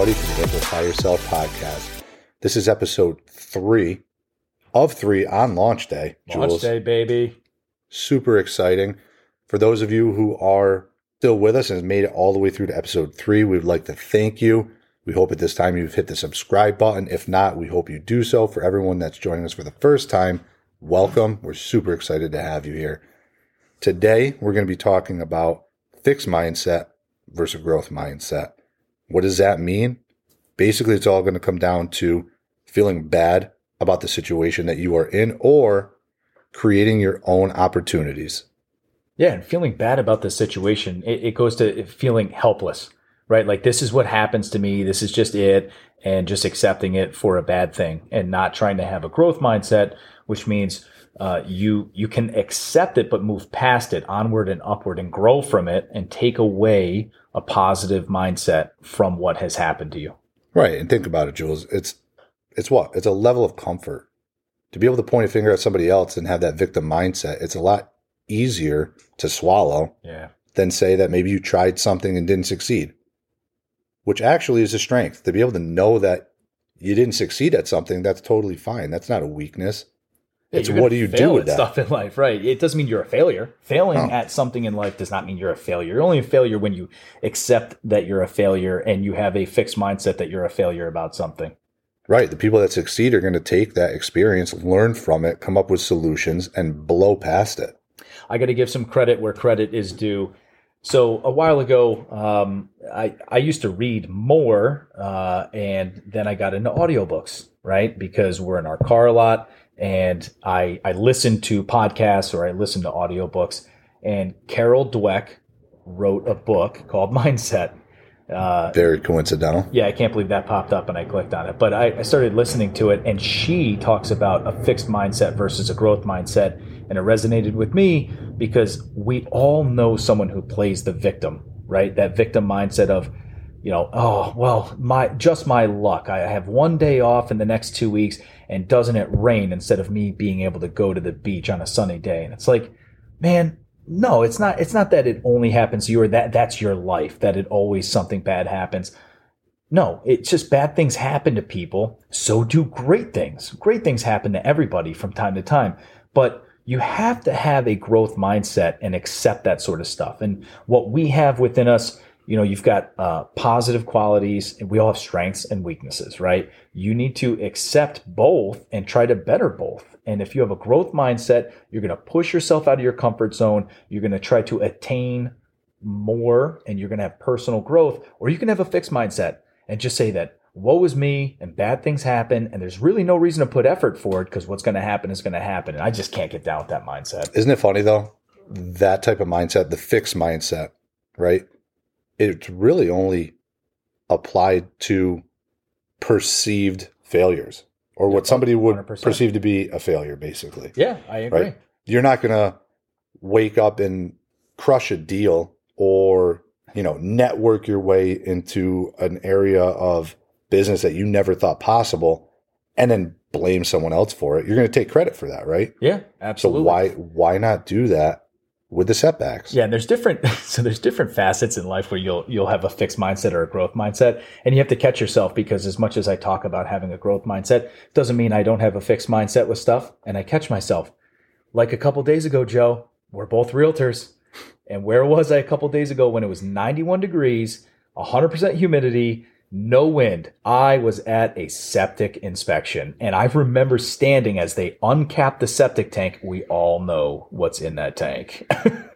everybody, to the Amplify Yourself podcast. This is episode three of three on launch day. Launch Jules. day, baby. Super exciting. For those of you who are still with us and have made it all the way through to episode three, we'd like to thank you. We hope at this time you've hit the subscribe button. If not, we hope you do so. For everyone that's joining us for the first time, welcome. We're super excited to have you here. Today, we're going to be talking about fixed mindset versus growth mindset. What does that mean? Basically, it's all going to come down to feeling bad about the situation that you are in or creating your own opportunities. Yeah, and feeling bad about the situation, it, it goes to feeling helpless, right? Like this is what happens to me. This is just it, and just accepting it for a bad thing, and not trying to have a growth mindset, which means uh, you you can accept it, but move past it, onward and upward, and grow from it, and take away a positive mindset from what has happened to you. Right. And think about it, Jules. It's it's what? It's a level of comfort. To be able to point a finger at somebody else and have that victim mindset, it's a lot easier to swallow Yeah. than say that maybe you tried something and didn't succeed. Which actually is a strength. To be able to know that you didn't succeed at something, that's totally fine. That's not a weakness. It's what do you do with that? stuff in life, right? It doesn't mean you're a failure. Failing No. at something in life does not mean you're a failure. You're only a failure when you accept that you're a failure and you have a fixed mindset that you're a failure about something. Right. The people that succeed are going to take that experience, learn from it, come up with solutions, and blow past it. I got to give some credit where credit is due. So a while ago, um, I I used to read more, uh, and then I got into audiobooks, right? Because we're in our car a lot, and I I listen to podcasts or I listen to audiobooks. And Carol Dweck wrote a book called Mindset. Uh, Very coincidental. yeah, I can't believe that popped up and I clicked on it. But I, I started listening to it, and she talks about a fixed mindset versus a growth mindset. And it resonated with me because we all know someone who plays the victim, right? That victim mindset of, you know, oh, well, my just my luck. I have one day off in the next two weeks, and doesn't it rain instead of me being able to go to the beach on a sunny day? And it's like, man, no, it's not. It's not that it only happens to you or that that's your life. That it always something bad happens. No, it's just bad things happen to people. So do great things. Great things happen to everybody from time to time. But you have to have a growth mindset and accept that sort of stuff. And what we have within us, you know, you've got uh, positive qualities and we all have strengths and weaknesses, right? You need to accept both and try to better both. And if you have a growth mindset, you're going to push yourself out of your comfort zone. You're going to try to attain more and you're going to have personal growth, or you can have a fixed mindset and just say that woe is me and bad things happen and there's really no reason to put effort for it because what's going to happen is going to happen. And I just can't get down with that mindset. Isn't it funny though? That type of mindset, the fixed mindset, right? It's really only applied to perceived failures or what somebody would 100%. perceive to be a failure, basically. Yeah, I agree. Right. You're not going to wake up and crush a deal or, you know, network your way into an area of business that you never thought possible and then blame someone else for it. You're going to take credit for that, right? Yeah, absolutely So why why not do that with the setbacks? Yeah, and there's different so there's different facets in life where you'll you'll have a fixed mindset or a growth mindset, and you have to catch yourself because as much as I talk about having a growth mindset, doesn't mean I don't have a fixed mindset with stuff, and I catch myself. Like a couple days ago, Joe, we're both realtors, and where was I a couple days ago when it was 91 degrees, 100% humidity, no wind? I was at a septic inspection, and I remember standing as they uncapped the septic tank. We all know what's in that tank,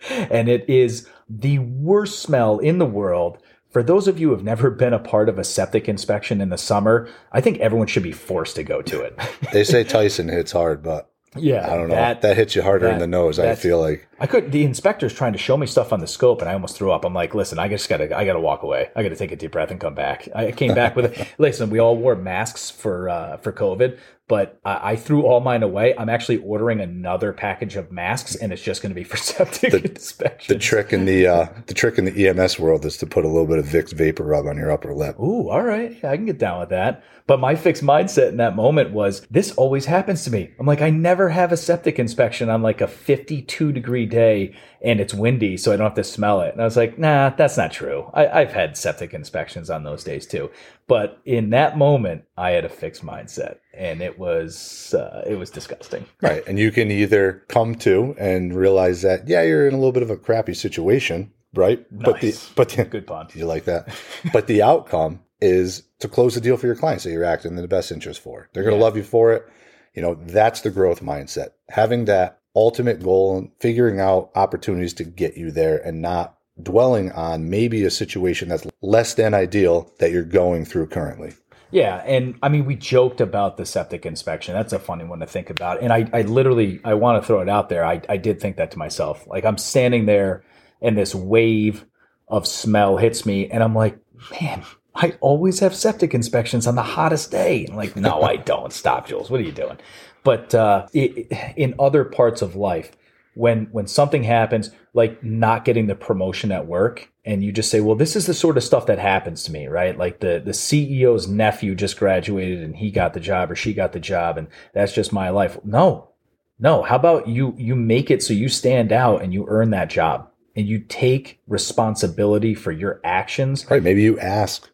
and it is the worst smell in the world. For those of you who have never been a part of a septic inspection in the summer, I think everyone should be forced to go to it. They say Tyson hits hard, but yeah, I don't know. That, hits you harder in the nose, I feel like. I couldn't. The inspector's trying to show me stuff on the scope, and I almost threw up. I'm like, listen, I just gotta, I gotta walk away. I gotta take a deep breath and come back. I came back with it. Listen, we all wore masks for uh, for COVID, but I, I threw all mine away. I'm actually ordering another package of masks, and it's just going to be for septic The inspection. trick in the uh, the trick in the EMS world is to put a little bit of Vicks vapor rub on your upper lip. Ooh, all right. Yeah, I can get down with that. But my fixed mindset in that moment was this always happens to me. I'm like, I never have a septic inspection on like a 52 degree day and it's windy, so I don't have to smell it. And I was like, nah, that's not true. I, have had septic inspections on those days too. But in that moment, I had a fixed mindset and it was, uh, it was disgusting. Right. And you can either come to and realize that, yeah, you're in a little bit of a crappy situation, right? Nice. But the, but the, good pun. You like that? but the outcome is to close the deal for your clients that you're acting in the best interest for. They're going to Yeah. love you for it. You know, that's the growth mindset. Having that ultimate goal and figuring out opportunities to get you there and not dwelling on maybe a situation that's less than ideal that you're going through currently. Yeah, and I mean, we joked about the septic inspection. That's a funny one to think about. And I, I literally, I want to throw it out there. I, I did think that to myself. Like I'm standing there, and this wave of smell hits me, and I'm like, man, I always have septic inspections on the hottest day. And like, no, I don't. Stop, Jules. What are you doing? But uh, it, in other parts of life, when when something happens, like not getting the promotion at work, and you just say, "Well, this is the sort of stuff that happens to me," right? Like the the CEO's nephew just graduated and he got the job or she got the job, and that's just my life. No, no. How about you you make it so you stand out and you earn that job and you take responsibility for your actions. Right. Maybe you ask,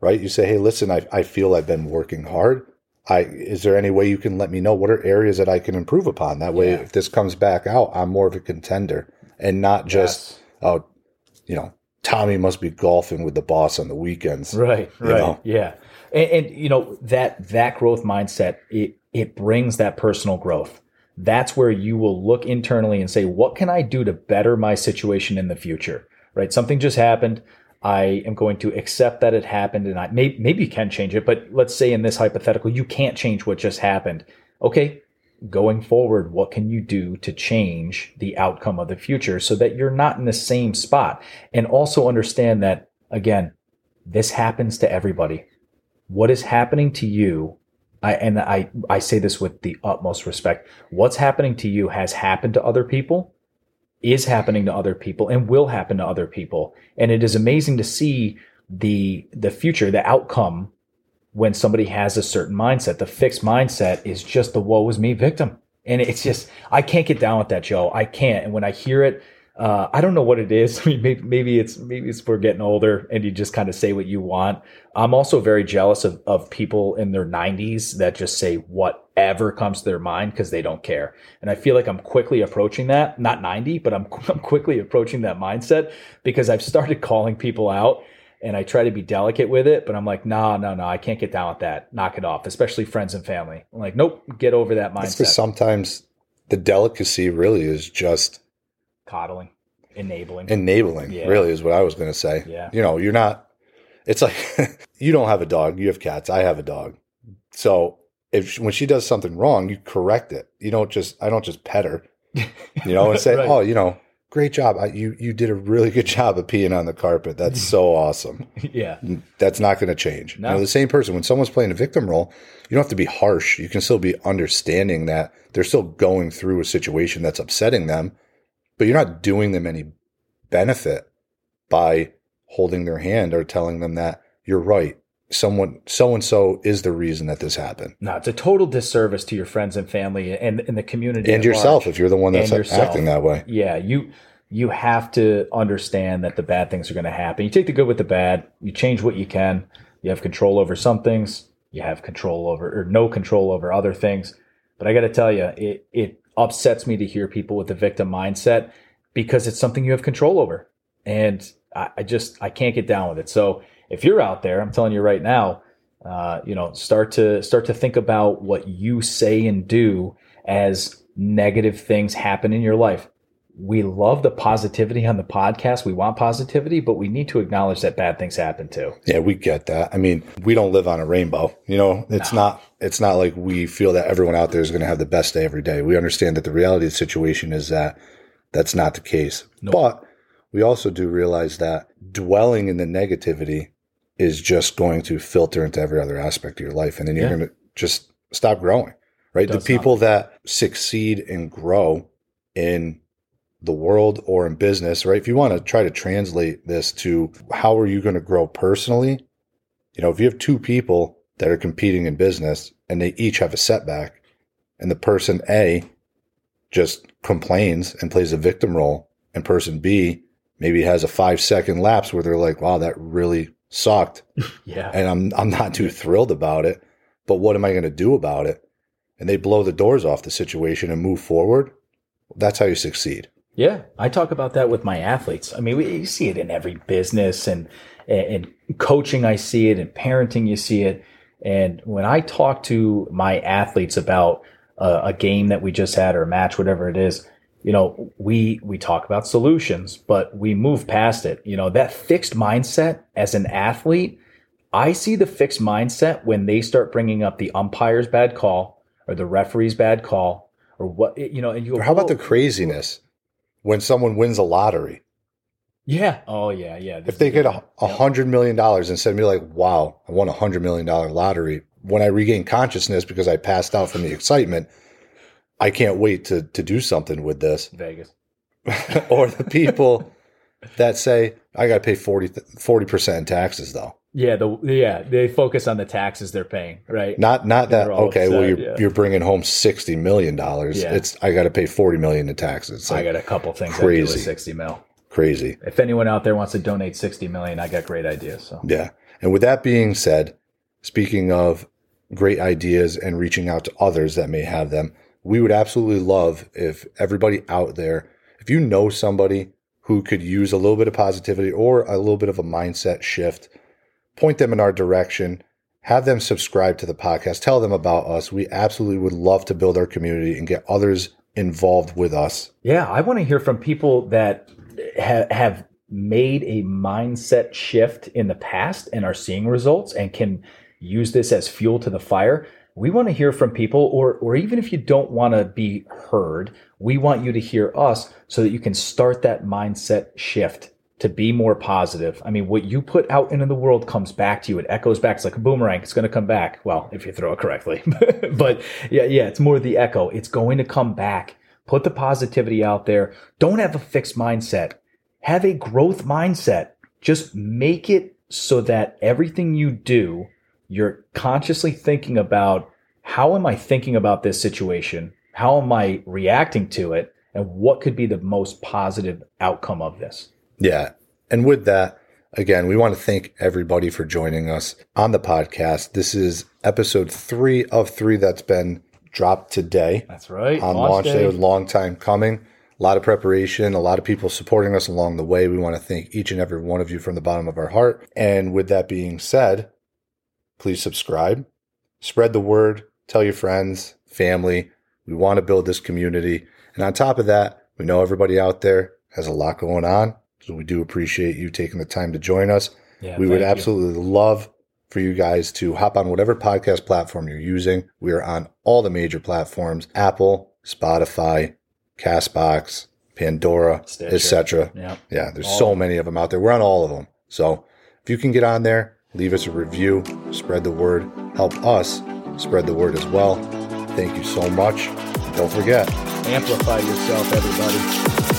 right? You say, Hey, listen, I, I feel I've been working hard. I, is there any way you can let me know what are areas that I can improve upon? That way, Yeah. if this comes back out, I'm more of a contender and not just, oh, you know, Tommy must be golfing with the boss on the weekends. Right, You right, know? yeah, and, and you know that that growth mindset it it brings that personal growth. That's where you will look internally and say, what can I do to better my situation in the future? Right, something just happened. I am going to accept that it happened, and I may, maybe you can change it. But let's say in this hypothetical, you can't change what just happened. Okay, going forward, what can you do to change the outcome of the future so that you're not in the same spot? And also understand that again, this happens to everybody. What is happening to you, I, and I, I say this with the utmost respect, what's happening to you has happened to other people, is happening to other people, and will happen to other people. And it is amazing to see the the future, the outcome when somebody has a certain mindset. The fixed mindset is just the woe is me victim. And it's just, I can't get down with that, Joe. I can't. And when I hear it, uh, I don't know what it is. I mean, maybe, maybe it's maybe it's we're getting older and you just kind of say what you want. I'm also very jealous of of people in their 90s that just say whatever comes to their mind because they don't care. And I feel like I'm quickly approaching that. Not 90, but I'm I'm quickly approaching that mindset because I've started calling people out and I try to be delicate with it, but I'm like, no, no, no, I can't get down with that. Knock it off, especially friends and family. I'm like, nope, get over that mindset. because sometimes the delicacy really is just Coddling, enabling. enabling, Yeah. really, is what I was going to say. Yeah. You know, you're not, it's like you don't have a dog, you have cats, I have a dog. So if when she does something wrong, you correct it. You don't just, I don't just pet her, you know, and say, Right. oh, you know, great job. I, you, you did a really good job of peeing on the carpet. That's so awesome. yeah, That's not going to change. No. You know, the same person, when someone's playing a victim role, you don't have to be harsh. You can still be understanding that they're still going through a situation that's upsetting them, but you're not doing them any benefit by holding their hand or telling them that you're right. Someone, so and so is the reason that this happened. no, it's a total disservice to your friends and family and, and the community And yourself, large. if you're the one that's acting that way. Yeah, you you have to understand that the bad things are going to happen. You take the good with the bad. You change what you can. You have control over some things. You have control over or no control over other things. But I got to tell you, it it upsets me to hear people with the victim mindset because it's something you have control over, and I, I just I can't get down with it. So if you're out there, I'm telling you right now, uh, you know, start to start to think about what you say and do as negative things happen in your life. We love the positivity on the podcast. We want positivity, but we need to acknowledge that bad things happen too. Yeah, we get that. I mean, we don't live on a rainbow. You know, it's not it's not like we feel that everyone out there is going to have the best day every day. We understand that the reality of the situation is that that's not the case. But we also do realize that dwelling in the negativity is just going to filter into every other aspect of your life and then you're Yeah. going to just stop growing. Right? The people that succeed and grow in the world or in business, right? If you want to try to translate this to how are you going to grow personally, you know, if you have two people that are competing in business and they each have a setback, and the person A just complains and plays a victim role, and person B maybe has a five second lapse where they're like, wow, that really sucked. Yeah. And I'm, I'm not too thrilled about it, but what am I going to do about it? And they blow the doors off the situation and move forward. That's how you succeed. Yeah, I talk about that with my athletes. I mean, we you see it in every business and and coaching. I see it in parenting. You see it. And when I talk to my athletes about a, a game that we just had or a match, whatever it is, you know, we we talk about solutions, but we move past it. You know, that fixed mindset as an athlete. I see the fixed mindset when they start bringing up the umpire's bad call or the referee's bad call or what you know. And you go, how about the craziness when someone wins a lottery? Yeah. Oh yeah, yeah. This If they get a, a hundred million dollars instead of me like, wow, I won a hundred million dollar lottery. When I regain consciousness because I passed out from the excitement, I can't wait to to do something with this. Vegas. or the people that say I got to pay 40 percent in taxes though. Yeah, the yeah they focus on the taxes they're paying, right? Not not that okay. well, you're yeah. you're bringing home sixty million dollars. Yeah. It's I got to pay forty million in taxes. It's I got a couple things I do crazy. with sixty mil. crazy. If anyone out there wants to donate sixty million, I got great ideas. So Yeah. And with that being said, speaking of great ideas and reaching out to others that may have them, we would absolutely love if everybody out there, if you know somebody who could use a little bit of positivity or a little bit of a mindset shift, point them in our direction, have them subscribe to the podcast, tell them about us. We absolutely would love to build our community and get others involved with us. yeah, I want to hear from people that ha- have made a mindset shift in the past and are seeing results and can use this as fuel to the fire. We want to hear from people, or or even if you don't want to be heard, we want you to hear us so that you can start that mindset shift to be more positive. I mean, what you put out into the world comes back to you. It echoes back. It's like a boomerang. It's going to come back. Well, if you throw it correctly, but yeah, yeah, it's more the echo. It's going to come back. Put the positivity out there. Don't have a fixed mindset. Have a growth mindset. Just make it so that everything you do, you're consciously thinking about how am I thinking about this situation? How am I reacting to it? And what could be the most positive outcome of this? Yeah. And with that, again, we want to thank everybody for joining us on the podcast. This is episode three of three that's been dropped today That's right. on launch day. It was a long time coming. A lot of preparation, a lot of people supporting us along the way. We want to thank each and every one of you from the bottom of our heart. And with that being said, please subscribe, spread the word, tell your friends, family. We want to build this community. And on top of that, we know everybody out there has a lot going on. So we do appreciate you taking the time to join us. Yeah, we would thank you. absolutely love for you guys to hop on whatever podcast platform you're using. We are on all the major platforms Apple, Spotify, Castbox, Pandora, etc. Yeah. Yeah, there's All so many of them out there. We're on all of them. So if you can get on there, leave us a review, spread the word, help us spread the word as well. Thank you so much. Don't forget, Amplify yourself, everybody.